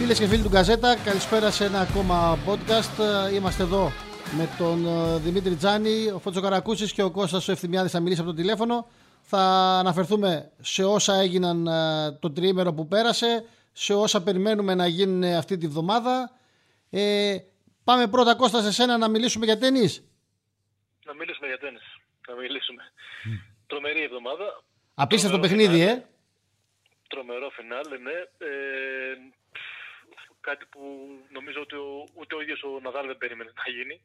Φίλες και φίλοι του Γκαζέτα, καλησπέρα σε ένα ακόμα podcast. Είμαστε εδώ με τον ε, Δημήτρη Τζάνη, ο Φώτσο Καρακούσης και ο Κώστας ο Ευθυμιάδης θα μιλήσει από το τηλέφωνο. Θα αναφερθούμε σε όσα έγιναν ε, το τριήμερο που πέρασε, σε όσα περιμένουμε να γίνουν αυτή τη βδομάδα. Ε, πάμε πρώτα Κώστα σε σένα να μιλήσουμε για τέννις. Να μιλήσουμε για τέννις. Να μιλήσουμε. Τρομερή εβδομάδα. Απίστευτο παιχνίδι, ε. Τρομερό φινάλε, ναι. Ε, κάτι που νομίζω ότι ο, ούτε ο ίδιος ο Ναδάλ δεν περίμενε να γίνει.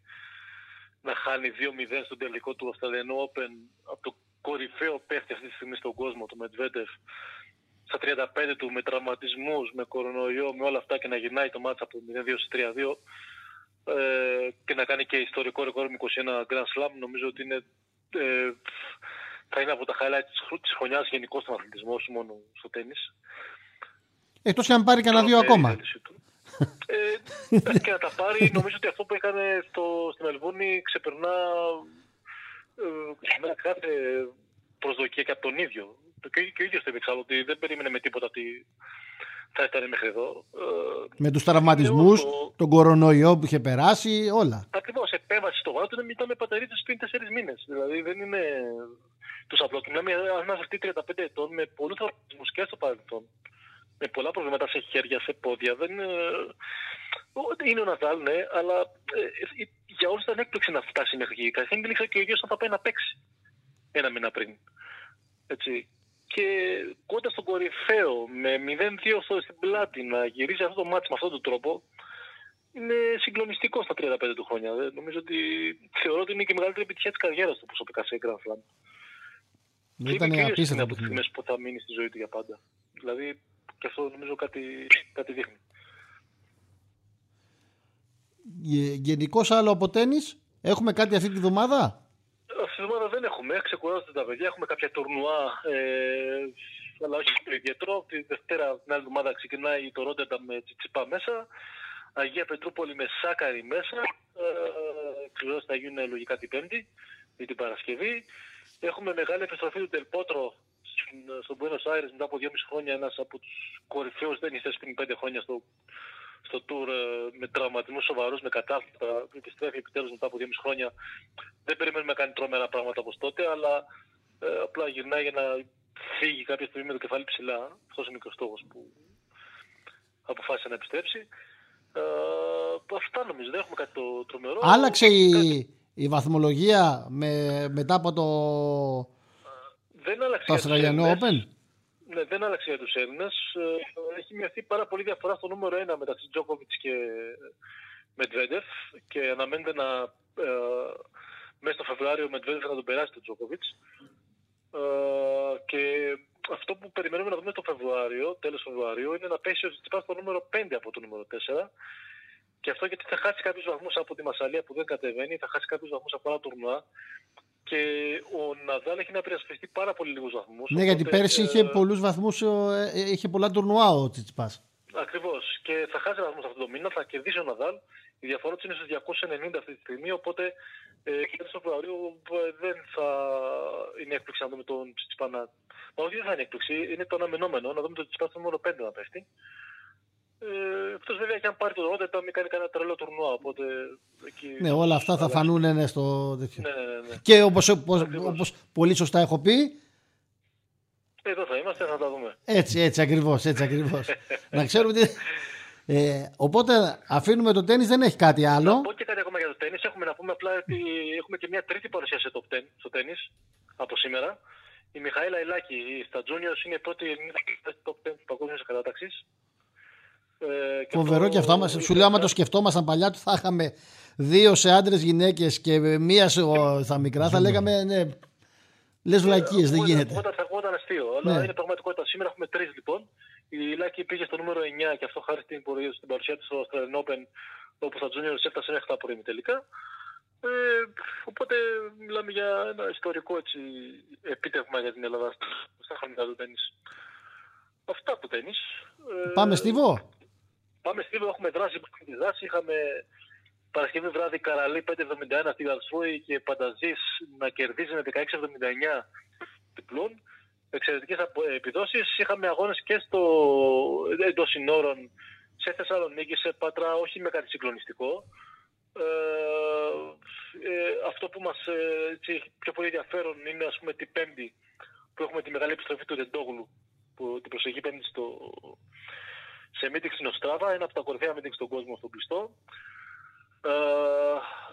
Να χάνει 2-0 στον τελικό του Αυστραλιανού Open από το κορυφαίο παίχτη αυτή τη στιγμή στον κόσμο, το Μετβέντεφ, στα 35 του με τραυματισμούς, με κορονοϊό, με όλα αυτά και να γυρνάει το μάτσα από 0-2 3-2 ε, και να κάνει και ιστορικό ρεκόρ με 21 Grand Slam νομίζω ότι είναι, ε, θα είναι από τα highlights της χρονιάς γενικώς στον αθλητισμό, όχι μόνο στο τέννις. Εκτός και αν πάρει κανένα δύο ακόμα. Ε, και να τα πάρει, νομίζω ότι αυτό που έκανε στο, στην Μελβούνη ξεπερνά ε, κάθε προσδοκία και από τον ίδιο. Και, και ο ίδιος το είπε ότι δεν περίμενε με τίποτα ότι θα ήταν μέχρι εδώ. Ε, με τους τραυματισμούς, το... τον κορονοϊό που είχε περάσει, όλα. Ακριβώς, επέμβαση στο γόνατο ήταν με πατερίτες πριν 4 μήνες. Δηλαδή δεν είναι τους απλό. Μιλάμε για ένα αυτή 35 ετών με πολλούς τραυματισμούς και στο παρελθόν με πολλά προβλήματα σε χέρια, σε πόδια. Δεν είναι, είναι ο Ναδάλ, ναι, αλλά ε, ε, για όλους ήταν έκπληξη να φτάσει μέχρι εκεί. Καθήν δήληξε και ο ίδιο θα πάει να παίξει ένα μήνα πριν. Έτσι. Και κοντά στον κορυφαίο με 0-2 στην πλάτη να γυρίσει αυτό το μάτι με αυτόν τον τρόπο είναι συγκλονιστικό στα 35 του χρόνια. Νομίζω ότι θεωρώ ότι είναι και η μεγαλύτερη επιτυχία της καριέρας του προσωπικά σε Grand Slam. Ήταν απίστευτο από τις που θα μείνει στη ζωή του για πάντα. Δηλαδή και αυτό νομίζω κάτι, κάτι δείχνει. Γενικώς άλλο από τέννη, έχουμε κάτι αυτή τη βδομάδα; Αυτή τη βδομάδα δεν έχουμε. Ξεκουράζονται τα παιδιά. Έχουμε κάποια τουρνουά, ε, αλλά όχι πολύ ιδιαίτερο. Τη Δευτέρα, την άλλη εβδομάδα, ξεκινάει το Ρόντερνταμ με Τσιτσιπά μέσα. Αγία Πετρούπολη με Σάκαρη μέσα. Ε, θα γίνουν λογικά την Πέμπτη ή την Παρασκευή. Έχουμε μεγάλη επιστροφή του Τελπότρο στον Buenos Aires μετά από 2,5 χρόνια ένας από τους κορυφαίους ταινιστές πριν 5 χρόνια στο, στο tour ε, με τραυματισμούς σοβαρούς, με κατάσταση, επιστρέφει επιτέλους μετά από 2,5 χρόνια. Δεν περιμένουμε να κάνει τρόμερα πράγματα όπως τότε, αλλά ε, απλά γυρνάει για να φύγει κάποια στιγμή με το κεφάλι ψηλά. Αυτός είναι ο μικρός στόχος που αποφάσισε να επιστρέψει. Ε, αυτά νομίζω, δεν έχουμε κάτι το τρομερό. Άλλαξε η, η βαθμολογία με, μετά από το δεν άλλαξε το Αυστραλιανό Open. Ναι, δεν άλλαξε για τους Έλληνες. Ε, έχει μειωθεί πάρα πολύ διαφορά στο νούμερο 1 μεταξύ Τζόκοβιτς και Μετβέντεφ και αναμένεται να ε, μέσα στο Φεβρουάριο ο Μετβέντεφ θα τον περάσει τον Τζόκοβιτς. Ε, και αυτό που περιμένουμε να δούμε το Φεβρουάριο, τέλος Φεβρουαρίου, είναι να πέσει ο Τσιτσιπάς στο νούμερο 5 από το νούμερο 4. Και αυτό γιατί θα χάσει κάποιους βαθμούς από τη Μασαλία που δεν κατεβαίνει, θα χάσει κάποιους βαθμούς από άλλα τουρνουά και ο Ναδάλ έχει να περασπιστεί πάρα πολύ λίγους βαθμούς. Ναι, γιατί πέρσι είχε ε, πολλούς βαθμούς, ε, ε, είχε πολλά τουρνουά ο Τσιτσπά. Ακριβώς. Και θα χάσει βαθμούς αυτό το μήνα, θα κερδίσει ο Ναδάλ. Η διαφορά τους είναι στους 290 αυτή τη στιγμή. Οπότε ε, και το Φεβρουαρίου δεν θα είναι έκπληξη να δούμε τον Τσιτσπά να. Μα όχι, δεν θα είναι έκπληξη, είναι το αναμενόμενο να δούμε τον Τσιτσπά στο νούμερο 5 να πέφτει. Ε, Αυτός βέβαια και αν πάρει το Ρόντερ, μην κάνει κανένα τρελό τουρνουά. Οπότε, εκεί... Ναι, όλα αυτά θα φανούν ναι, στο τέτοιο. Ναι, ναι, ναι. Και όπως όπως πολύ σωστά έχω πει. Εδώ θα είμαστε, θα τα δούμε. Έτσι, έτσι ακριβώς. Έτσι ακριβώς. να ξέρουμε ότι. Ε, οπότε αφήνουμε το τέννη, δεν έχει κάτι άλλο. Να πω και κάτι ακόμα για το τέννη. Έχουμε να πούμε απλά ότι έχουμε και μια τρίτη παρουσία σε top 10 στο τέννη από σήμερα. Η Μιχαήλα Ηλάκη στα Juniors είναι η πρώτη Ελληνίδα top 10 του παγκόσμιου κατάταξης. Ε, Φοβερό και αυτό. Μας, σου λέω, άμα το σκεφτόμασταν παλιά, του θα είχαμε δύο σε άντρες γυναίκες και μία σε, στα μικρά, θα λέγαμε ναι, λες βλακίες, δεν γίνεται. Θα ακούγονταν αστείο, αλλά ναι. είναι πραγματικότητα. Σήμερα έχουμε τρεις λοιπόν. Η Λάκη πήγε στο νούμερο 9 και αυτό χάρη στην, στην παρουσία της στο Australian Open, όπου στα Juniors έφτασε μέχρι τα πρωί τελικά. Ε, οπότε μιλάμε για ένα ιστορικό έτσι, επίτευγμα για την Ελλάδα στα χρόνια του τέννη. Αυτά από τέννη. Πάμε στη Βό. Πάμε στη έχουμε δράση που τη δράση. Είχαμε Παρασκευή βράδυ Καραλή 5,71 στη Γαλσούη και Πανταζής να κερδίζει με 16,79 διπλούν. Εξαιρετικές επιδόσεις. Είχαμε αγώνες και στο εντός συνόρων σε Θεσσαλονίκη, σε Πάτρα, όχι με κάτι συγκλονιστικό. Ε, ε, αυτό που μας ε, έτσι, πιο πολύ ενδιαφέρον είναι ας πούμε την Πέμπτη που έχουμε τη μεγάλη επιστροφή του Ρεντόγλου που την προσεχή Πέμπτη στο, σε meeting στην Οστράβα, ένα από τα κορυφαία meeting στον κόσμο στον κλειστό. Ε,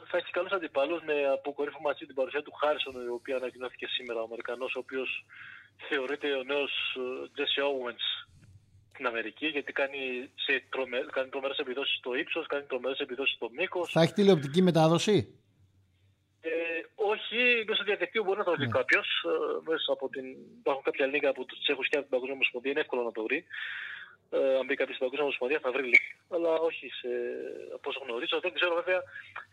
θα έχεις καλούς αντιπάλους με αποκορύφωμα μαζί την παρουσία του Χάρισον, η οποία ανακοινώθηκε σήμερα, ο Αμερικανός, ο οποίος θεωρείται ο νέος Jesse Owens στην Αμερική, γιατί κάνει, σε τρομε, κάνει τρομερές επιδόσεις στο ύψος, κάνει τρομερές επιδόσεις στο μήκος. Θα έχει τηλεοπτική μετάδοση; Ε, όχι, μέσω διαδικτύου μπορεί να το δει ναι. κάποιος. Ε, μέσα από την... Υπάρχουν κάποια λίγα από τους Τσέχους και από την Παγκόσμια Ομοσπονδία, είναι εύκολο να το βρει. Ε, αν μπει κάποιος στην Παγκόσμια Ομοσπονδία θα βρει λίγα. Αλλά όχι σε... από όσο γνωρίζω. Δεν ξέρω βέβαια,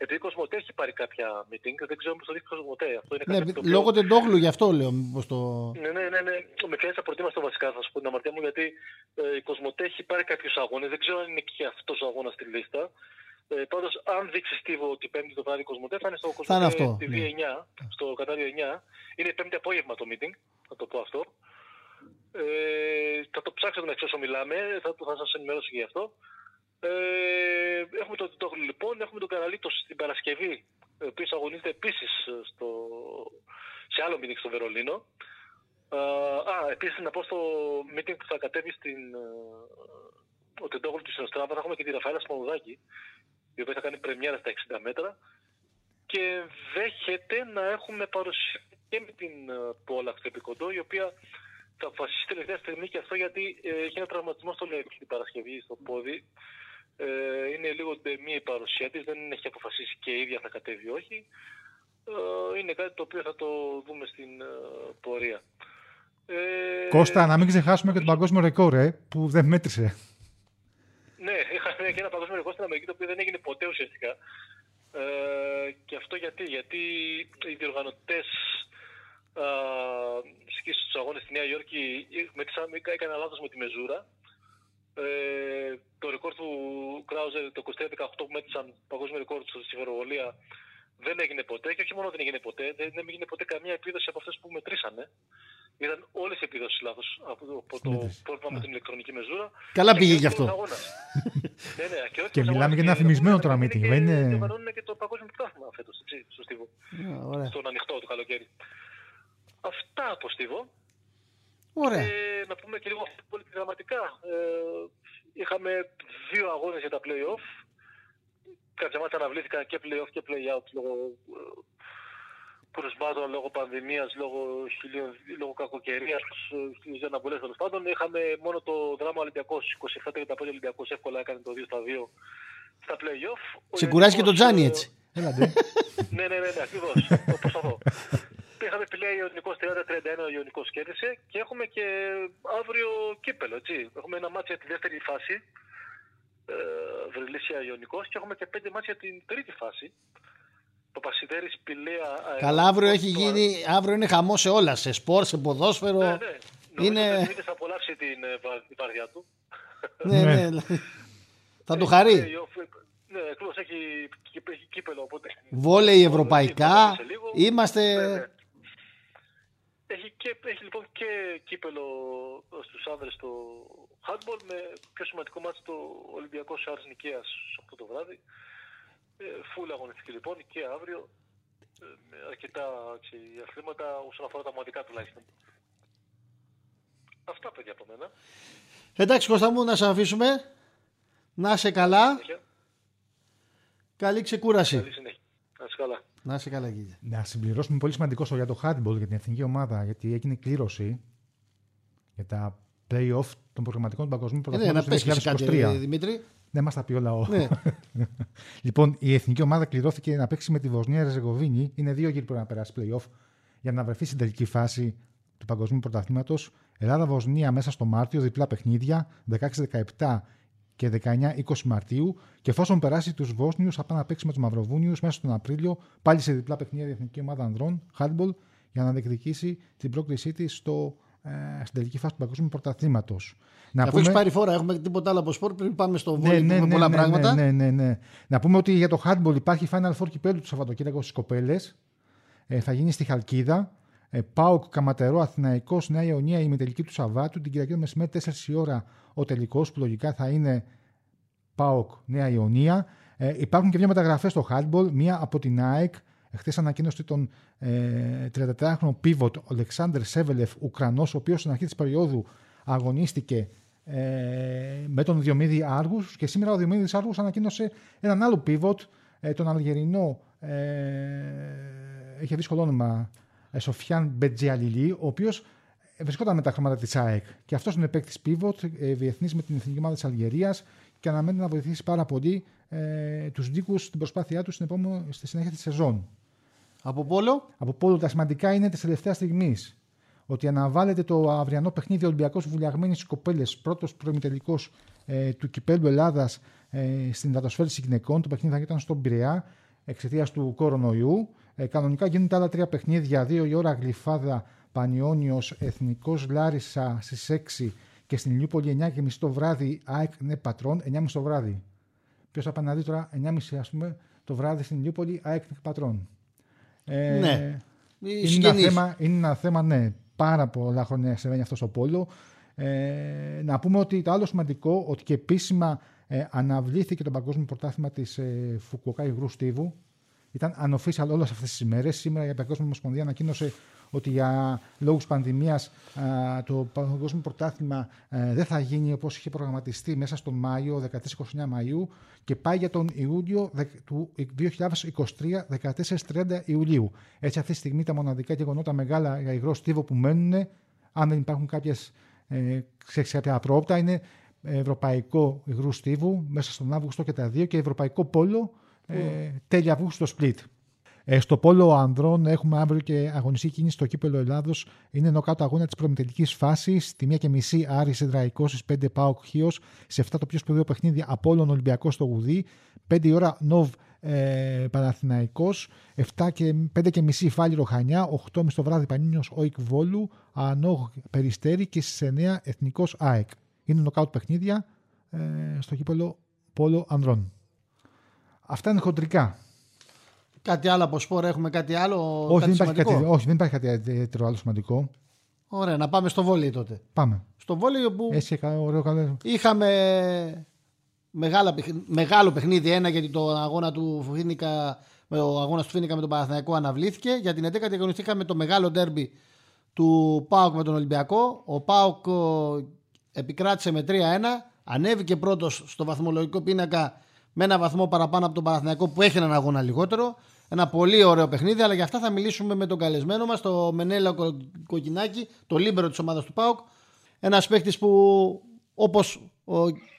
επειδή η Κοσμοτέ έχει πάρει κάποια meeting, δεν ξέρω πώς το δείχνει η Κοσμοτέ. Αυτό είναι ναι, το λόγω του εντόγλου, γι' αυτό λέω. Μήπως το... Ναι, ναι, ναι, ναι. Με πιάνει απορτήμαστο βασικά, θα σου πω την αμαρτία μου, γιατί ε, η Κοσμοτέ έχει πάρει κάποιους αγώνες. Δεν ξέρω αν είναι και αυτός ο αγώνας στη λίστα. Ε, Πάντως, αν δείξει Στίβο ότι πέμπτη το βράδυ Κοσμοτέ, θα είναι στο Κοσμοτέ TV ναι. 9, στο κανάλι 9. Είναι πέμπτη απόγευμα το meeting, θα το πω αυτό. Ε, θα το ψάξετε να όσο μιλάμε, θα, θα σας ενημερώσω και γι' αυτό. Ε, έχουμε τον Τιτόγλου λοιπόν, έχουμε τον Καραλίτος στην Παρασκευή, ο οποίος αγωνίζεται επίσης σε άλλο meeting στο Βερολίνο. Uh, α, επίσης να πω στο meeting που θα κατέβει στην, uh, ο Τεντόγλου του Συνοστράβα, θα έχουμε και τη Ραφαέλα Σπανουδάκη, η οποία θα κάνει πρεμιέρα στα 60 μέτρα και δέχεται να έχουμε παρουσία και με την ε, Πόλα στο επικοντό, η οποία θα αποφασίσει τελευταία στιγμή και αυτό γιατί ε, έχει ένα τραυματισμός στο λέει την Παρασκευή στο πόδι. Ε, είναι λίγο μη η παρουσία της, δεν έχει αποφασίσει και η ίδια θα κατέβει όχι. Ε, είναι κάτι το οποίο θα το δούμε στην ε, πορεία. Ε, Κώστα, να μην ξεχάσουμε και τον παγκόσμιο ρεκόρ, ε, που δεν μέτρησε. Ναι, είχαμε και ένα παγκόσμιο ρεκόρ στην Αμερική το οποίο δεν έγινε ποτέ ουσιαστικά. Ε, και αυτό γιατί, γιατί οι διοργανωτές στου αγώνες στη Νέα Υόρκη έκαναν λάθος με τη μεζούρα. Ε, το ρεκόρ του Κράουζερ, το 23-18 που μέτρησαν παγκόσμιο ρεκόρ του στη Φεροβολία, δεν έγινε ποτέ. Και όχι μόνο δεν έγινε ποτέ, δεν έγινε ποτέ καμία επίδοση από αυτές που μετρήσανε. Ήταν όλες οι επιδόσεις λάθος από, το πρόβλημα με την ηλεκτρονική μεζούρα. Καλά πήγε γι' αυτό. ναι, ναι, και, και μιλάμε για ένα θυμισμένο τώρα meeting. Δεν είναι. και το παγκόσμιο πρωτάθλημα φέτος στο Στίβο. Στον ανοιχτό του καλοκαίρι. Αυτά από Στίβο. Ωραία. Ε, να πούμε και λίγο πολύ δραματικά. Ε, είχαμε δύο αγώνες για τα play-off. Κάποια μάτια αναβλήθηκαν και play-off και play-out λόγω ε, κρουσμάτων λόγω πανδημίας, λόγω, λόγω κακοκαιρίας, στι αναβολέ τέλος πάντων. Είχαμε μόνο το δράμα Ολυμπιακός 27-35 Ολυμπιακός εύκολα έκανε το 2 στα 2 στα playoff. Ξεκουράζει και τον Τζάνι έτσι. ναι, ναι, ναι, ναι, ακριβώς. Προσπαθώ. Είχαμε πλέον Ιωνικό 30-31, ο Ιωνικός κέρδισε και έχουμε και αύριο κύπελο. Έτσι. Έχουμε ένα μάτσο για τη δεύτερη φάση. Ε, Βρυλίσια Ιωνικός και έχουμε και πέντε μάτια για την τρίτη φάση. Παπασιδέρης, Πηλαία... Ε, Καλά, αύριο έχει γίνει, αύριο είναι χαμό σε όλα, σε σπορ, σε ποδόσφαιρο. Ναι, ναι. Είναι... Νομίζω θα απολαύσει την, ε, την βαρδιά του. ναι, ναι. ναι. θα το χαρεί. Ναι, ακριβώς έχει, έχει κύπελο. Οπότε... Βόλεϊ ευρωπαϊκά. Είμαστε... Ναι, ναι. Έχει, και, έχει λοιπόν και κύπελο στους άνδρες στο handball με πιο σημαντικό μάτι το Ολυμπιακό Σάρς Νικαίας 8 το βράδυ. Φούλα αγωνιστική λοιπόν και αύριο ε, με αρκετά τσι, αθλήματα όσον αφορά τα μοναδικά τουλάχιστον. Αυτά παιδιά από μένα. Εντάξει Κώστα μου να σε αφήσουμε. Να είσαι καλά. Καλή ξεκούραση. Καλή συνέχεια. Να είσαι καλά. Να είσαι καλά, Γίγια. Να συμπληρώσουμε πολύ σημαντικό για το handball για την εθνική ομάδα, γιατί έγινε κλήρωση για τα play-off των προγραμματικών του παγκοσμίου πρωταθλήματος του 2023. Δημήτρη. Δεν μας τα πει όλα. Ναι. λοιπόν, η εθνική ομάδα κληρώθηκε να παίξει με τη Βοσνία Ρεζεγοβίνη. Είναι δύο γύρι που να περάσει playoff για να βρεθεί στην τελική φάση του Παγκοσμίου Πρωταθλήματος. Ελλάδα-Βοσνία μέσα στο Μάρτιο, διπλά παιχνίδια, 16-17 και 19-20 Μαρτίου. Και εφόσον περάσει τους Βόσνιους, θα πάει να παίξει με τους Μαυροβούνιους μέσα στον Απρίλιο, πάλι σε διπλά παιχνίδια η εθνική ομάδα ανδρών, handball, για να διεκδικήσει την πρόκλησή της στο ε, στην τελική φάση του Παγκόσμιου Πρωταθλήματος. Να Αφού πούμε... έχεις πάρει φορά, έχουμε τίποτα άλλο από σπορ, πριν πάμε στο ναι, βόλιο ναι, ναι, πολλά ναι, πράγματα. Ναι, ναι, ναι, Να πούμε ότι για το handball υπάρχει Final Four κυπέλου του Σαββατοκύριακο στις Κοπέλες. Ε, θα γίνει στη Χαλκίδα. Ε, Πάοκ, Καματερό, Αθηναϊκός, Νέα Ιωνία, η μετελική του Σαββάτου. Την Κυριακή το μεσημέρι 4 η ώρα ο τελικός, που λογικά θα είναι ΠΑΟΚ Νέα Ιωνία. Ε, υπάρχουν και δύο μεταγραφές στο handball. Μία από την ΑΕΚ. Χθε ανακοίνωσε τον ε, 34χρονο pivot Αλεξάνδρ Σέβελεφ, Ουκρανός, ο οποίος στην αρχή της περίοδου αγωνίστηκε ε, με τον Διομήδη Άργους. Και σήμερα ο Διομήδης Άργους ανακοίνωσε έναν άλλο pivot, ε, τον Αλγερινό. Ε, έχει δύσκολο όνομα. Ε, Σοφιάν Μπετζιαλιλή, ο οποίος βρισκόταν με τα χρώματα της ΑΕΚ. Και αυτός είναι παίκτης pivot, ε, διεθνής με την εθνική ομάδα της Αλγερίας και αναμένει να βοηθήσει πάρα πολύ ε, τους Νίκους στην προσπάθειά του στη συνέχεια της σεζόν. Από Πόλο; Από Πόλο τα σημαντικά είναι της τελευταίας στιγμής. Ότι αναβάλλεται το αυριανό παιχνίδι Ολυμπιακός Βουλιαγμένης Κοπέλες, πρώτος προημιτελικός ε, του κυπέλου Ελλάδας ε, στην δατοσφαίριση γυναικών. Το παιχνίδι θα ήταν στον Πειραιά εξαιτίας του κορονοϊού. Ε, κανονικά γίνονται άλλα τρία παιχνίδια, δύο η ώρα γλυφάδα Πανιόνιος Εθνικός Λάρισα στις 6 και στην Ηλιούπολη 9.30 το βράδυ ΑΕΚ ναι πατρών, 9.30 το βράδυ. Ποιος θα πάει να δει τώρα 9.30 ας πούμε το βράδυ στην Ηλιούπολη ΑΕΚ ναι πατρών. Ε, ναι. Είναι ένα, θέμα, είναι ένα θέμα, ναι, πάρα πολλά χρόνια συμβαίνει αυτός στο πόλο. Ε, να πούμε ότι το άλλο σημαντικό, ότι και επίσημα ε, αναβλήθηκε το παγκόσμιο πρωτάθλημα της ε, Φουκουοκά Υγρού Στίβου. Ήταν unofficial όλες αυτές τις ημέρες. Σήμερα η Παγκόσμια Ομοσπονδία ανακοίνωσε ότι για λόγους πανδημίας το Παγκόσμιο Πρωτάθλημα δεν θα γίνει όπως είχε προγραμματιστεί μέσα στον Μάιο, 13-29 Μαΐου και πάει για τον Ιούλιο του 2023, 14-30 Ιουλίου. Έτσι αυτή τη στιγμή τα μοναδικά γεγονότα μεγάλα για υγρό στίβο που μένουν, αν δεν υπάρχουν κάποιες, ε, κάποια πρόοπτα, είναι Ευρωπαϊκό υγρού στίβου μέσα στον Αύγουστο και τα δύο και Ευρωπαϊκό Πόλο ε, τέλη Αυγούστου στο Split. Ε, στο πόλο ανδρών έχουμε αύριο και αγωνιστική κίνηση στο κύπελο Ελλάδος. Είναι νοκάτω αγώνα της προμηθευτικής φάσης. Στη 1 και μισή Άρης Εδραϊκό, στις 5 Πάοκ Χίος. Σε 7 το πιο σπουδαίο παιχνίδι Απόλων Ολυμπιακός στο Γουδί. 5 η ώρα Νοβ ε, Παναθηναϊκός, 7 και 5 και μισή Φάλι Ροχανιά, 8 το βράδυ Πανίνιος Όικ Βόλου, Ανόγ Περιστέρη και στις 9 Εθνικός ΑΕΚ. Είναι νοκάουτ παιχνίδια ε, στο κύπελο Πόλο Ανδρών. Αυτά είναι χοντρικά. Κάτι άλλο από σπόρα, έχουμε κάτι άλλο. Όχι, κάτι δεν, υπάρχει κάτι, όχι δεν υπάρχει κάτι ιδιαίτερο άλλο σημαντικό. Ωραία, να πάμε στο βόλιο τότε. Πάμε. Στο βόλιο που. Έτσι, ωραίο, καλό. Είχαμε μεγάλα, μεγάλο παιχνίδι ένα γιατί το αγώνα του Φίνικα, ο αγώνας του Φίνικα με τον Παναθηναϊκό αναβλήθηκε. Για την 11η αγωνιστήκαμε το μεγάλο ντέρμπι του Πάουκ με τον Ολυμπιακό. Ο Πάουκ επικράτησε με 3-1. Ανέβηκε πρώτος στο βαθμολογικό πίνακα με ένα βαθμό παραπάνω από τον Παναθηναϊκό που έχει έναν αγώνα λιγότερο. Ένα πολύ ωραίο παιχνίδι, αλλά για αυτά θα μιλήσουμε με τον καλεσμένο μας, το Μενέλα Κοκκινάκη, το λίμπερο της ομάδας του ΠΑΟΚ. Ένας παίχτη που όπως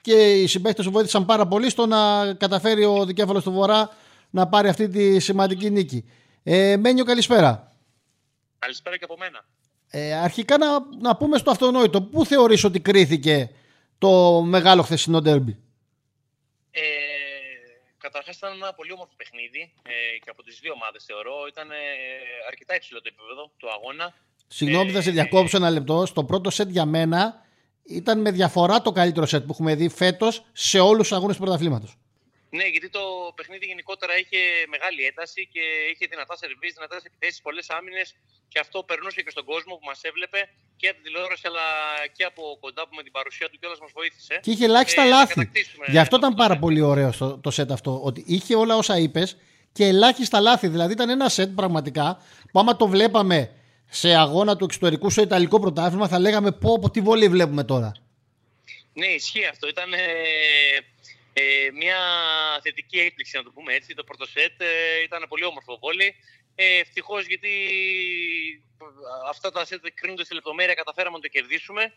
και οι συμπαίχτε του βοήθησαν πάρα πολύ στο να καταφέρει ο δικέφαλος του Βορρά να πάρει αυτή τη σημαντική νίκη. Ε, Μένιο, καλησπέρα. Καλησπέρα και από μένα. Ε, αρχικά να, να πούμε στο αυτονόητο, πού θεωρείς ότι κρίθηκε το μεγάλο χθεσινό ντέρμπι; Ε, Καταρχάς ήταν ένα πολύ όμορφο παιχνίδι ε, και από τις δύο ομάδες θεωρώ. Ήταν ε, αρκετά υψηλό το επίπεδο του αγώνα. Συγγνώμη, θα σε διακόψω ένα λεπτό. Στο πρώτο σετ για μένα ήταν με διαφορά το καλύτερο σετ που έχουμε δει φέτος σε όλους τους αγώνες του πρωταθλήματος. Ναι, γιατί το παιχνίδι γενικότερα είχε μεγάλη ένταση και είχε δυνατά σερβίς, δυνατές επιθέσεις, πολλές άμυνες και αυτό περνούσε και στον κόσμο που μας έβλεπε και από την τηλεόραση αλλά και από κοντά που με την παρουσία του κιόλας μας βοήθησε. Και είχε ελάχιστα ε, λάθη. Γι' αυτό ήταν πάρα πολύ ωραίο το, το σετ αυτό. Ότι είχε όλα όσα είπες και ελάχιστα λάθη. Δηλαδή ήταν ένα σετ πραγματικά που άμα το βλέπαμε σε αγώνα του εξωτερικού στο Ιταλικό πρωτάθλημα θα λέγαμε πω, πω τι βολή βλέπουμε τώρα. Ναι, ισχύει αυτό. Ήταν ε, ε, μια θετική έκπληξη, να το πούμε έτσι. Το πρώτο σετ ε, ήταν πολύ όμορφο βόλι. Ε, Ευτυχώς γιατί αυτά τα σετ κρίνονται σε λεπτομέρεια, καταφέραμε να το κερδίσουμε.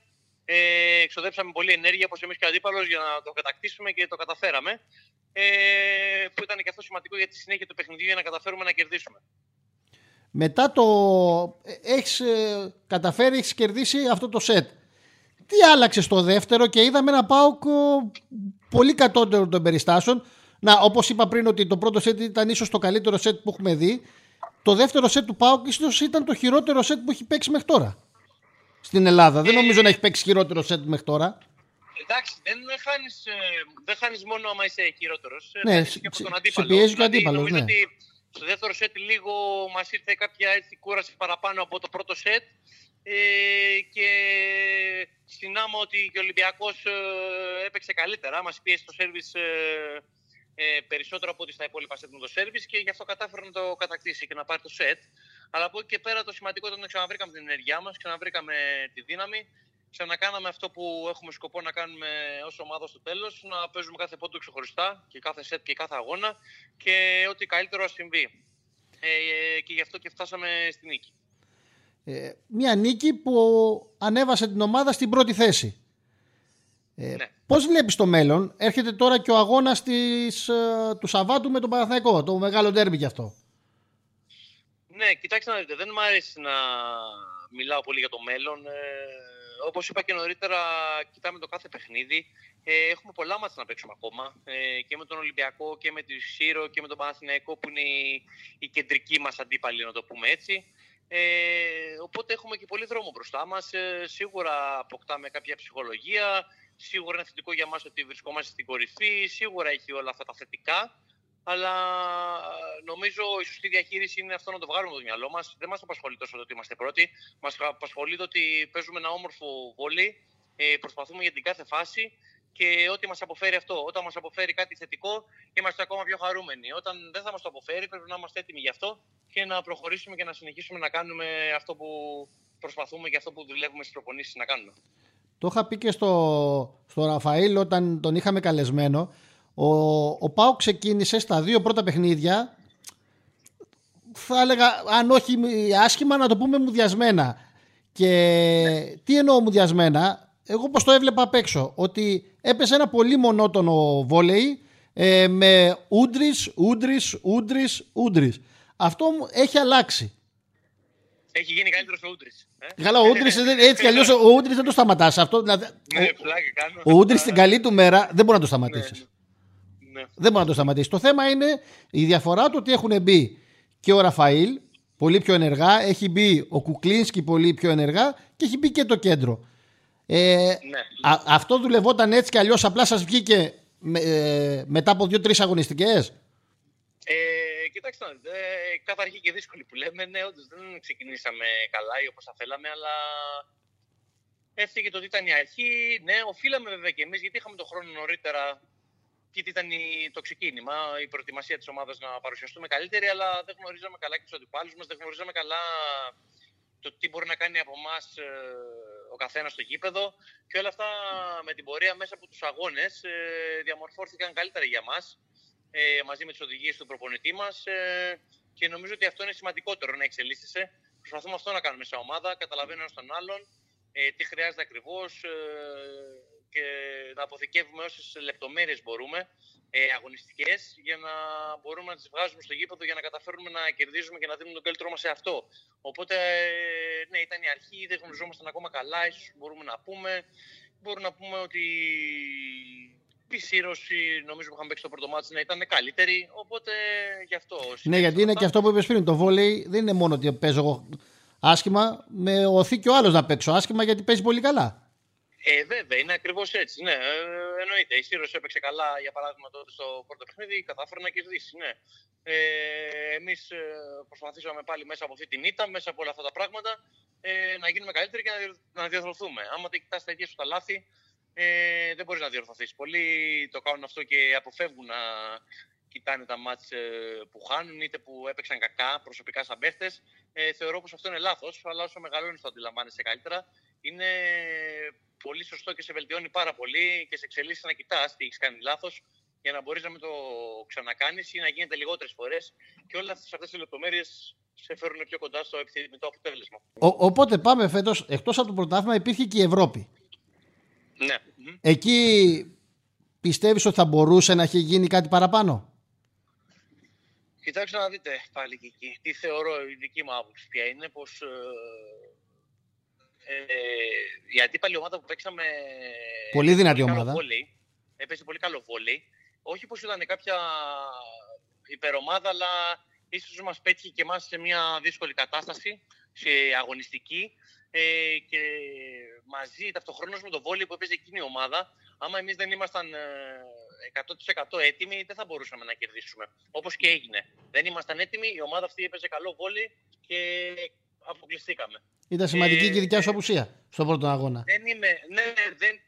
Ε, εξοδέψαμε πολύ ενέργεια, όπως εμείς και ο αντίπαλος, για να το κατακτήσουμε και το καταφέραμε. Ε, που ήταν και αυτό σημαντικό για τη συνέχεια του παιχνιδιού για να καταφέρουμε να κερδίσουμε. Μετά το. Ε, έχεις ε, καταφέρει, έχεις κερδίσει αυτό το σετ. Τι άλλαξες στο δεύτερο και είδαμε ένα πάοκ πολύ κατώτερο των περιστάσεων. Να, όπως είπα πριν, ότι το πρώτο σετ ήταν ίσως το καλύτερο σετ που έχουμε δει. Το δεύτερο σετ του Πάουκ ίσως ήταν το χειρότερο σετ που έχει παίξει μέχρι τώρα. Στην Ελλάδα. Δεν νομίζω να έχει παίξει χειρότερο σετ μέχρι τώρα. Εντάξει, δεν χάνεις δεν χάνεις μόνο άμα είσαι χειρότερος. Ναι, και από τον αντίπαλο. σε πιέζει και ο δηλαδή, αντίπαλος. Ναι. στο δεύτερο σετ λίγο μας ήρθε κάποια έτσι κούραση παραπάνω από το πρώτο σετ Ε, και συνάμα ότι και ο Ολυμπιακός ε, έπαιξε καλύτερα. Μας πίεσε το σέρβις ε, ε, περισσότερο από ό,τι στα υπόλοιπα σετ με το σέρβις και γι' αυτό κατάφερε να το κατακτήσει και να πάρει το σετ. Αλλά από εκεί και πέρα το σημαντικό ήταν ότι ξαναβρήκαμε την ενέργειά μας, ξαναβρήκαμε τη δύναμη, ξανακάναμε αυτό που έχουμε σκοπό να κάνουμε ως ομάδα στο τέλος, να παίζουμε κάθε πόντο ξεχωριστά και κάθε σετ και κάθε αγώνα και ό,τι καλύτερο ας συμβεί. Ε, και γι' αυτό και φτάσαμε στη νίκη. Ε, μια νίκη που ανέβασε την ομάδα στην πρώτη θέση. Ε, ναι. Πώς βλέπεις το μέλλον, έρχεται τώρα και ο αγώνας της, ε, του Σαββάτου με τον Παναθηναϊκό, το μεγάλο ντέρμπι γι' αυτό. Ναι, κοιτάξτε να δείτε, δεν μου αρέσει να μιλάω πολύ για το μέλλον. Ε, όπως είπα και νωρίτερα, κοιτάμε το κάθε παιχνίδι. Ε, έχουμε πολλά μάτια να παίξουμε ακόμα. Ε, και με τον Ολυμπιακό και με τη Σύρο και με τον Παναθηναϊκό που είναι η, η κεντρική μας αντίπαλη, να το πούμε έτσι. Ε, οπότε έχουμε και πολύ δρόμο μπροστά μας. Ε, σίγουρα αποκτάμε κάποια ψυχολογία. Σίγουρα είναι θετικό για μας ότι βρισκόμαστε στην κορυφή. Σίγουρα έχει όλα αυτά τα θετικά. Αλλά νομίζω η σωστή διαχείριση είναι αυτό να το βγάλουμε από το μυαλό μας. Δεν μας απασχολεί τόσο το ότι είμαστε πρώτοι. Μας απασχολεί το ότι παίζουμε ένα όμορφο βόλι. Ε, προσπαθούμε για την κάθε φάση και ό,τι μας αποφέρει αυτό. Όταν μας αποφέρει κάτι θετικό, είμαστε ακόμα πιο χαρούμενοι. Όταν δεν θα μας το αποφέρει, πρέπει να είμαστε έτοιμοι γι' αυτό και να προχωρήσουμε και να συνεχίσουμε να κάνουμε αυτό που προσπαθούμε και αυτό που δουλεύουμε στις προπονήσεις να κάνουμε. Το είχα πει και στο, στο Ραφαήλ όταν τον είχαμε καλεσμένο. Ο, ο Πάο ξεκίνησε στα δύο πρώτα παιχνίδια. Θα έλεγα, αν όχι άσχημα, να το πούμε μουδιασμένα. Και τι εννοώ μουδιασμένα, εγώ πως το έβλεπα απ' έξω, ότι έπεσε ένα πολύ μονότονο βόλεϊ ε, με ούντρις, ούντρις, ούντρις, ούντρις. Αυτό έχει αλλάξει. Έχει γίνει καλύτερος ο Ούντρις. Ε; Καλά, ο Ούντρις έτσι κι αλλιώς ο Ούντρις δεν το σταματάς. Αυτό, δηλαδή, ναι, ο, ο Ούντρις στην καλή του μέρα δεν μπορεί να το σταματήσεις. Ναι, ναι. Δεν μπορεί να το σταματήσεις. Το θέμα είναι η διαφορά του ότι έχουν μπει και ο Ραφαήλ πολύ πιο ενεργά, έχει μπει ο Κουκλίνσκι πολύ πιο ενεργά και έχει μπει και το κέντρο. Ε, ναι. α, αυτό δουλευόταν έτσι κι αλλιώς απλά σας βγήκε με, ε, μετά από δύο-τρεις αγωνιστικές; Ε, κοιτάξτε, ε, κάθε αρχή και δύσκολη που λέμε. Ναι, όντως δεν ξεκινήσαμε καλά ή όπως θα θέλαμε, αλλά έφυγε το ότι ήταν η αρχή. Ναι, οφείλαμε βέβαια και εμείς, γιατί είχαμε τον χρόνο νωρίτερα και ήταν το ξεκίνημα, η προετοιμασία της ομάδας να παρουσιαστούμε καλύτερη, αλλά δεν γνωρίζαμε καλά και τους αντιπάλους μας, δεν γνωρίζαμε καλά το τι μπορεί να κάνει από εμάς ε, ο καθένας στο γήπεδο και όλα αυτά με την πορεία μέσα από τους αγώνες ε, διαμορφώθηκαν καλύτερα για μας ε, μαζί με τις οδηγίες του προπονητή μας. Ε, και νομίζω ότι αυτό είναι σημαντικότερο να εξελίσσεσαι. Προσπαθούμε αυτό να κάνουμε σε ομάδα, καταλαβαίνουμε ένας τον άλλον, ε, τι χρειάζεται ακριβώς ε, και να αποθηκεύουμε όσες λεπτομέρειες μπορούμε ε, αγωνιστικές για να μπορούμε να τις βγάζουμε στο γήπεδο για να καταφέρουμε να κερδίζουμε και να δίνουμε τον καλύτερό μας σε αυτό. Οπότε, ε, ναι, ήταν η αρχή, δεν γνωριζόμασταν ακόμα καλά, ίσως μπορούμε να πούμε. Μπορούμε να πούμε ότι η σύρωση, νομίζω που είχαμε παίξει το πρώτο μάτι να ήταν καλύτερη. Οπότε γι' αυτό. Ναι, γιατί είναι και αυτό που είπες πριν. Το βόλεϊ δεν είναι μόνο ότι παίζω εγώ άσχημα, με οθεί και ο άλλος να παίξω άσχημα γιατί παίζει πολύ καλά. Ε, βέβαια, είναι ακριβώς έτσι. Ναι, ε, εννοείται. Η Σύρωση έπαιξε καλά, για παράδειγμα, τότε στο πρώτο παιχνίδι, κατάφερε να κερδίσει. Ναι. Ε, Εμείς ε, προσπαθήσαμε πάλι μέσα από αυτή την ήττα, μέσα από όλα αυτά τα πράγματα, ε, να γίνουμε καλύτεροι και να, να διαδροθούμε. Άμα δεν κοιτάς τα ίδια σου τα λάθη, ε, δεν μπορείς να διορθωθείς. Πολλοί το κάνουν αυτό και αποφεύγουν να κοιτάνε τα μάτς ε, που χάνουν είτε που έπαιξαν κακά προσωπικά σαν παίχτες. Ε, θεωρώ πως αυτό είναι λάθος, αλλά όσο μεγαλώνεις το αντιλαμβάνεσαι καλύτερα. Είναι πολύ σωστό και σε βελτιώνει πάρα πολύ και σε εξελίσσει να κοιτάς τι έχεις κάνει λάθος για να μπορείς να μην το ξανακάνεις ή να γίνεται λιγότερες φορές. Και όλε αυτές οι λεπτομέρειες σε φέρουν πιο κοντά στο επιθυμητό αποτέλεσμα. Ο, οπότε πάμε φέτος, εκτός από το πρωτάθλημα, υπήρχε και η Ευρώπη. Ναι. Εκεί πιστεύεις ότι θα μπορούσε να έχει γίνει κάτι παραπάνω; Κοιτάξτε να δείτε πάλι και εκεί. Τι θεωρώ η δική μου άποψη πια είναι πως ε, ε, η αντίπαλη ομάδα που παίξαμε... Πολύ δυνατή ομάδα. Βόλεϊ, έπαιζε πολύ καλό βόλεϊ. Όχι πως ήταν κάποια υπερομάδα, αλλά ίσως μας πέτυχε και εμάς σε μια δύσκολη κατάσταση, σε αγωνιστική ε, και μαζί ταυτοχρόνως με το βόλιο που έπαιζε εκείνη η ομάδα, άμα εμείς δεν ήμασταν 100% ε, έτοιμοι, δεν θα μπορούσαμε να κερδίσουμε. Όπως και έγινε. Δεν ήμασταν έτοιμοι, η ομάδα αυτή έπαιζε καλό βόλιο και αποκλειστήκαμε. Ήταν σημαντική Ε, και η δικιά σου ε, απουσία στον πρώτο αγώνα. Δεν είμαι, ναι, δεν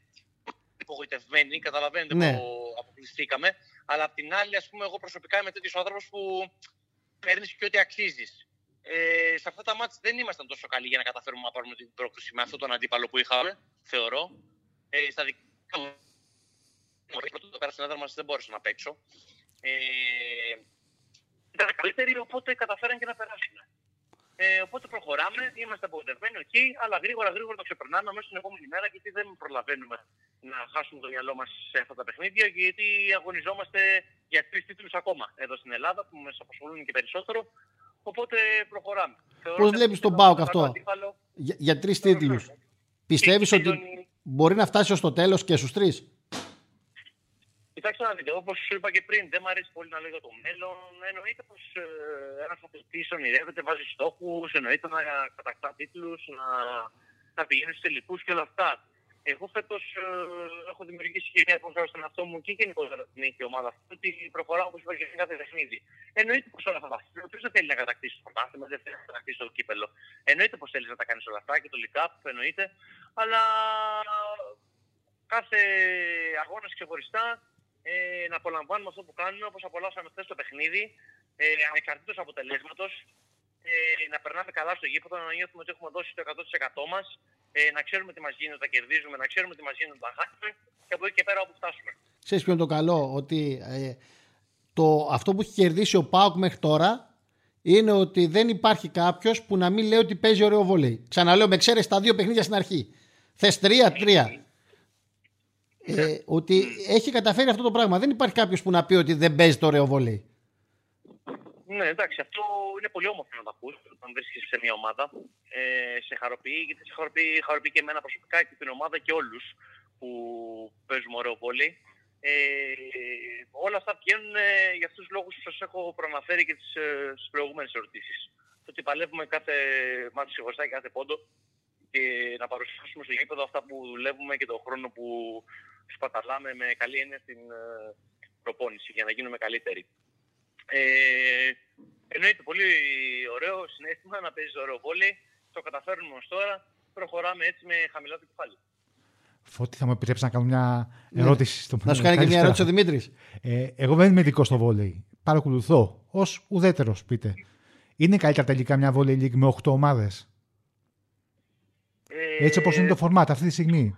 απογοητευμένη, καταλαβαίνετε Ναι. που αποκλειστήκαμε. Αλλά απ' την άλλη, ας πούμε, εγώ προσωπικά είμαι τέτοιος άνθρωπος που παίρνεις και ό,τι αξίζεις. Ε, σε αυτά τα ματς δεν ήμασταν τόσο καλοί για να καταφέρουμε να πάρουμε την πρόκληση με αυτόν τον αντίπαλο που είχαμε, θεωρώ. Ε, στα δικά μου. Το πέρα στην έδρα μας δεν μπόρεσα να παίξω. Ε, ήταν καλύτεροι, οπότε καταφέραν και να περάσουν. Ε, οπότε προχωράμε, είμαστε απογοητευμένοι, οκ, αλλά γρήγορα γρήγορα το ξεπερνάμε μέσα στην επόμενη μέρα γιατί δεν προλαβαίνουμε να χάσουμε το μυαλό μας σε αυτά τα παιχνίδια γιατί αγωνιζόμαστε για τρεις τίτλους ακόμα εδώ στην Ελλάδα που μας απασχολούν και περισσότερο. Οπότε προχωράμε. Θεωρώ Πώς ότι βλέπεις τον το ΠΑΟΚ καλό αυτό; αντίπαλο Για, για τρεις τίτλους. Πιστεύεις ότι τελειώνει- μπορεί να φτάσει ως το τέλος και στους τρεις; Κοιτάξτε να δείτε, όπως σου είπα και πριν, δεν μου αρέσει πολύ να λέω για το μέλλον. Εννοείται πως ε, ένας αθλητής ονειρεύεται, βάζει στόχους, εννοείται να κατακτά τίτλους, να, να πηγαίνει στους τελικούς και όλα αυτά. Εγώ φέτος ε, έχω δημιουργήσει και μια υποχρέωση στον εαυτό μου και γενικότερα την έχει η ομάδα αυτή, ότι προχωράω όπως είπα και σε κάθε παιχνίδι. Εννοείται πως όλα αυτά τα θέλει. Ποιο δεν θέλει να κατακτήσει το πρωτάθλημα, δεν θέλει να κατακτήσει το κύπελο. Εννοείται πως θέλει να τα κάνει όλα αυτά και το League Cup, εννοείται. Αλλά κάθε αγώνας ξεχωριστά ε, να απολαμβάνουμε αυτό που κάνουμε όπως απολαύσαμε χθες το παιχνίδι, ε, ανεξαρτήτως αποτελέσματος, ε, να περνάμε καλά στο γήπεδο, να νιώθουμε ότι έχουμε δώσει το 100% μας, ε, να ξέρουμε τι μας γίνεται όταν κερδίζουμε, να ξέρουμε τι μας γίνεται όταν χάσουμε και από εκεί και πέρα όπου φτάσουμε. Ξέρεις ποιο είναι το καλό, ότι ε, το, αυτό που έχει κερδίσει ο Πάοκ μέχρι τώρα είναι ότι δεν υπάρχει κάποιος που να μην λέει ότι παίζει ωραίο βόλεϊ. Ξαναλέω, με εξαίρεση τα δύο παιχνίδια στην αρχή. Θες τρία-τρία. Ε, ότι έχει καταφέρει αυτό το πράγμα. Δεν υπάρχει κάποιος που να πει ότι δεν παίζει το ωραίο βόλεϊ. Ναι, εντάξει, αυτό είναι πολύ όμορφο να το ακούς όταν βρίσκεσαι σε μια ομάδα. Ε, σε χαροποιεί, γιατί σε χαροποιεί, χαροποιεί και εμένα προσωπικά και την ομάδα και όλους που παίζουμε ωραίο βόλεϊ. Ε, όλα αυτά βγαίνουν ε, για αυτούς τους λόγους που σας έχω προαναφέρει και τις, ε, στις προηγούμενες ερωτήσεις. Το ότι παλεύουμε κάθε μάτι ξεχωριστά και κάθε πόντο και να παρουσιάσουμε στο γήπεδο αυτά που δουλεύουμε και τον χρόνο που σπαταλάμε με καλή έννοια στην ε, προπόνηση για να γίνουμε καλύτεροι. Ε, εννοείται πολύ ωραίο συνέστημα να παίζει ωραίο βόλεϊ. Το καταφέρνουμε ως τώρα. Προχωράμε έτσι με χαμηλό το κεφάλι. Φώτη, θα μου επιτρέψεις να κάνω μια ερώτηση στο Ναι. Να σου κάνει και μια ερώτηση ο Δημήτρης. Ε, εγώ δεν είμαι ειδικό στο βόλεϊ. Παρακολουθώ ως ουδέτερος, πείτε. Είναι καλύτερα τελικά μια βόλεϊ league με 8 ομάδες; Ε, Έτσι όπως είναι το φορμάτ αυτή τη στιγμή.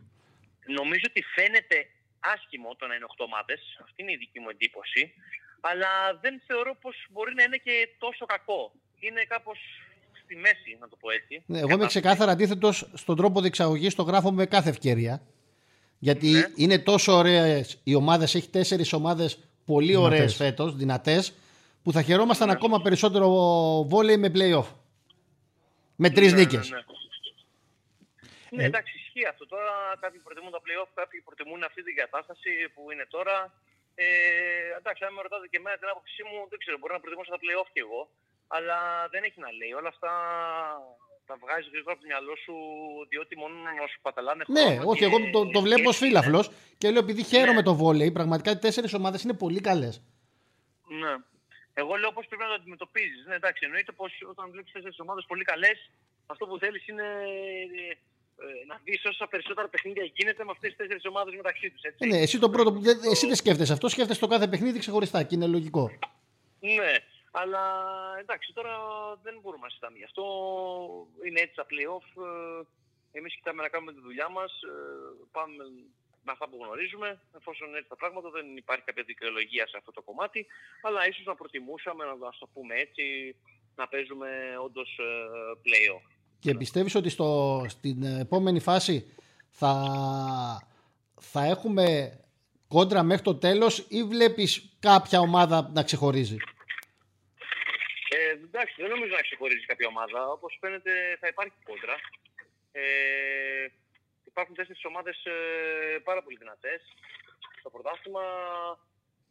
Νομίζω ότι φαίνεται άσχημο το να είναι 8 ομάδες. Αυτή είναι η δική μου εντύπωση. Αλλά δεν θεωρώ πως μπορεί να είναι και τόσο κακό. Είναι κάπως στη μέση, να το πω έτσι. Ναι, εγώ είμαι ξεκάθαρα αντίθετος στον τρόπο διεξαγωγής, το γράφω με κάθε ευκαιρία. Γιατί Ναι. είναι τόσο ωραίες οι ομάδες, έχει τέσσερις ομάδες πολύ ωραίες Δυνατές. φέτος, δυνατές, που θα χαιρόμασταν ακόμα περισσότερο βόλεϊ με playoff. Με τρεις Ναι, νίκες. ναι, ναι. Ναι, εντάξει, ισχύει αυτό. Τώρα κάποιοι προτιμούν τα playoff, κάποιοι προτιμούν αυτή την κατάσταση που είναι τώρα. Ε, εντάξει, αν με ρωτάτε και εμένα την άποψή μου, δεν ξέρω, μπορεί να προτιμούσα τα playoff κι εγώ. Αλλά δεν έχει να λέει. Όλα αυτά τα βγάζει γρήγορα από το μυαλό σου, διότι μόνο να σου παταλάνε Ναι, χρόνο όχι, και- εγώ το, το βλέπω ως και- φίλαθλο και λέω επειδή χαίρομαι Ναι. το βόλεϊ, πραγματικά οι τέσσερις ομάδες είναι πολύ καλές. Ναι. Εγώ λέω πώς πρέπει να το αντιμετωπίζεις. Ναι, εντάξει, εννοείται πως όταν βλέπεις τέσσερις ομάδες πολύ καλές, αυτό που θέλεις είναι ε, να δεις όσα περισσότερα παιχνίδια γίνεται με αυτές τις τέσσερις ομάδες μεταξύ τους. Ε, ναι, εσύ το πρώτο, που δεν- εσύ δεν σκέφτεσαι αυτό, σκέφτεσαι το κάθε παιχνίδι ξεχωριστά και είναι λογικό. Ναι, αλλά εντάξει, τώρα δεν μπορούμε να συζητάμε γι' αυτό. Είναι έτσι τα playoff. Ε, Εμείς κοιτάμε να κάνουμε τη δουλειά μας. Πάμε με αυτά που γνωρίζουμε. Εφόσον είναι έτσι τα πράγματα, δεν υπάρχει κάποια δικαιολογία σε αυτό το κομμάτι. Αλλά ίσως να προτιμούσαμε, να ας το πούμε έτσι, να παίζουμε όντως playoff. Και πιστεύεις ότι στο, στην επόμενη φάση θα, θα έχουμε κόντρα μέχρι το τέλος ή βλέπεις κάποια ομάδα να ξεχωρίζει; Ε, εντάξει, δεν νομίζω να ξεχωρίζει κάποια ομάδα. Όπως φαίνεται θα υπάρχει κόντρα. Ε, υπάρχουν τέσσερις ομάδες ε, πάρα πολύ δυνατές. Στο πρωτάθλημα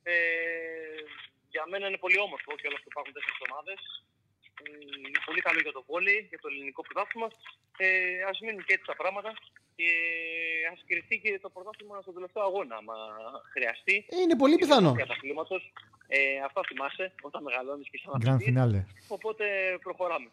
ε, για μένα είναι πολύ όμορφο και όλα που υπάρχουν τέσσερις ομάδες. Ε, Είναι πολύ καλό για το βόλι, για το ελληνικό πρωτάθλημα. Ε, ας μείνουν και έτσι τα πράγματα και ας κρυφτεί και το πρωτάθλημα στον τελευταίο αγώνα, άμα χρειαστεί. Ε, Είναι πολύ πιθανό. Για αθλήματος. Ε, αυτά θυμάσαι όταν μεγαλώνεις και σαν Grand αθλητής. finale. Οπότε προχωράμε.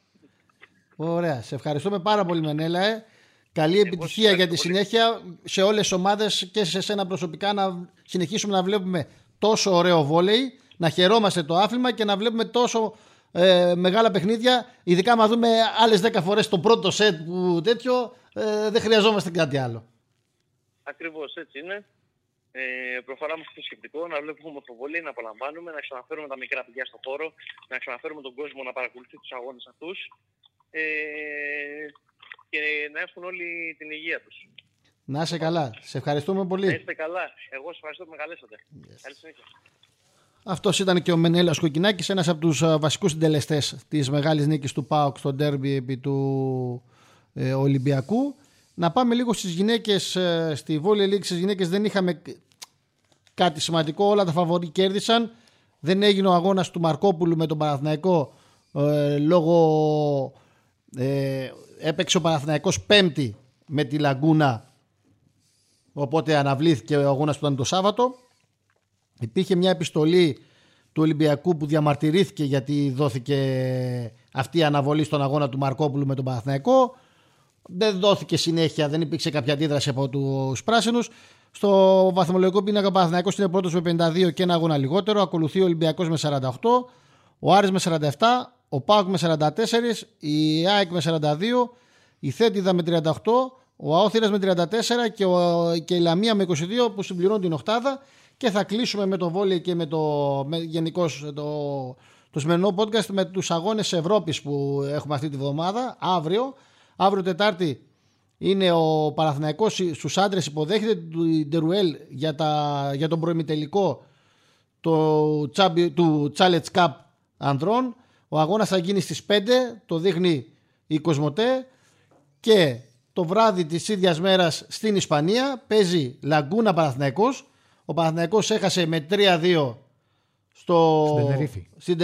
Ωραία. Σε ευχαριστούμε πάρα πολύ, Μενέλα. Ε. Καλή επιτυχία για τη συνέχεια σε όλες τις ομάδες και σε σένα προσωπικά να συνεχίσουμε να βλέπουμε τόσο ωραίο βόλεϊ, να χαιρόμαστε το άθλημα και να βλέπουμε τόσο ε, μεγάλα παιχνίδια. Ειδικά, άμα δούμε άλλες 10 φορές το πρώτο σετ που τέτοιο, ε, δεν χρειαζόμαστε κάτι άλλο. Ακριβώς έτσι είναι. Ε, προχωράμε στο σκεπτικό, να βλέπουμε το βολή, να απολαμβάνουμε, να ξαναφέρουμε τα μικρά παιδιά στο χώρο, να ξαναφέρουμε τον κόσμο να παρακολουθεί τους αγώνες αυτούς ε, και να έχουν όλη την υγεία τους. Να είσαι καλά. Σε ευχαριστούμε πολύ. Να είστε καλά. Εγώ σας ευχαριστώ που με καλέσατε. Yes. Καλή συνέχεια. Αυτός ήταν και ο Μενέλα Κοκκινάκης, ένας από τους βασικούς συντελεστές της μεγάλης νίκης του ΠΑΟΚ στο ντέρμπι επί του ε, Ολυμπιακού. Να πάμε λίγο στις γυναίκες. Ε, στη Βόλια Λίγκ στις γυναίκες δεν είχαμε κάτι σημαντικό. Όλα τα φαβορή κέρδισαν. Δεν έγινε ο αγώνας του Μαρκόπουλου με τον Παναθηναϊκό ε, λόγω. Ε, έπαιξε ο Παναθηναϊκός πέμπτη με τη Λαγκούνα οπότε αναβλήθηκε ο αγώνας που ήταν το Σάββατο Υπήρχε μια επιστολή του Ολυμπιακού που διαμαρτυρήθηκε γιατί δόθηκε αυτή η αναβολή στον αγώνα του Μαρκόπουλου με τον Παναθηναϊκό. Δεν δόθηκε συνέχεια, δεν υπήρξε κάποια αντίδραση από τους πράσινους. Στο βαθμολογικό πίνακα ο Παναθηναϊκός είναι πρώτος με 52 και ένα αγώνα λιγότερο. Ακολουθεί ο Ολυμπιακός με 48, ο Άρης με 47, ο Πάουκ με 44, η ΑΕΚ με 42, η Θέτιδα με 38, ο Αόθυρας με 34 και, ο, και η Λαμία με 22 που συμπληρώνουν την οχτάδα και θα κλείσουμε με το βόλιο και με το με, γενικώς το, το σημερινό podcast με τους αγώνες Ευρώπης που έχουμε αυτή τη βδομάδα αύριο. Αύριο Τετάρτη είναι ο Παναθηναϊκός στους άντρες υποδέχεται του Ντερουέλ για, για τον προημιτελικό το, του Challenge Cup ανδρών. Ο αγώνας θα γίνει στις 5, το δείχνει η Κοσμοτέ και το βράδυ της ίδιας μέρας στην Ισπανία παίζει Λαγκούνα Παναθηναϊκός ο Παναθηναϊκός έχασε με 3-2 στο... Στην Τενερίφη. Στην,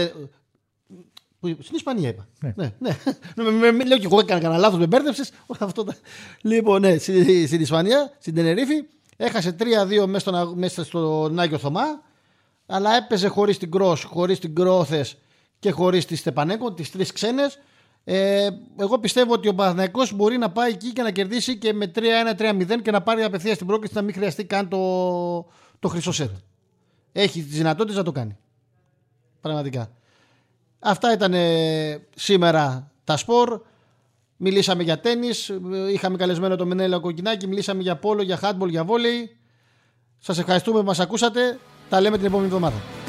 στην Ισπανία είπα. Ναι. ναι, ναι. Λέω και εγώ έκανα κανένα λάθος, με μπέρδεψες. Λοιπόν, ναι, στην Ισπανία, στην Τενερίφη. Έχασε 3-2 μέσα, μέσα στον Άγιο Θωμά. Αλλά έπαιζε χωρίς την Κρός, χωρίς την Κρόθες και χωρίς τη Στεπανέκο, τις τρεις ξένες. Ε, εγώ πιστεύω ότι ο Παναθηναϊκός μπορεί να πάει εκεί και να κερδίσει και με 3-1-3-0 και να πάρει απευθείας την πρόκληση να μην χρειαστεί καν το, το χρυσό σετ. Έχει τις δυνατότητες να το κάνει. Πραγματικά. Αυτά ήταν σήμερα τα σπορ. Μιλήσαμε για τέννις, είχαμε καλεσμένο το Μενέλα Κοκκινάκη, μιλήσαμε για πόλο, για χάτμπολ, για βόλεϊ. Σας ευχαριστούμε που μας ακούσατε. Τα λέμε την επόμενη εβδομάδα.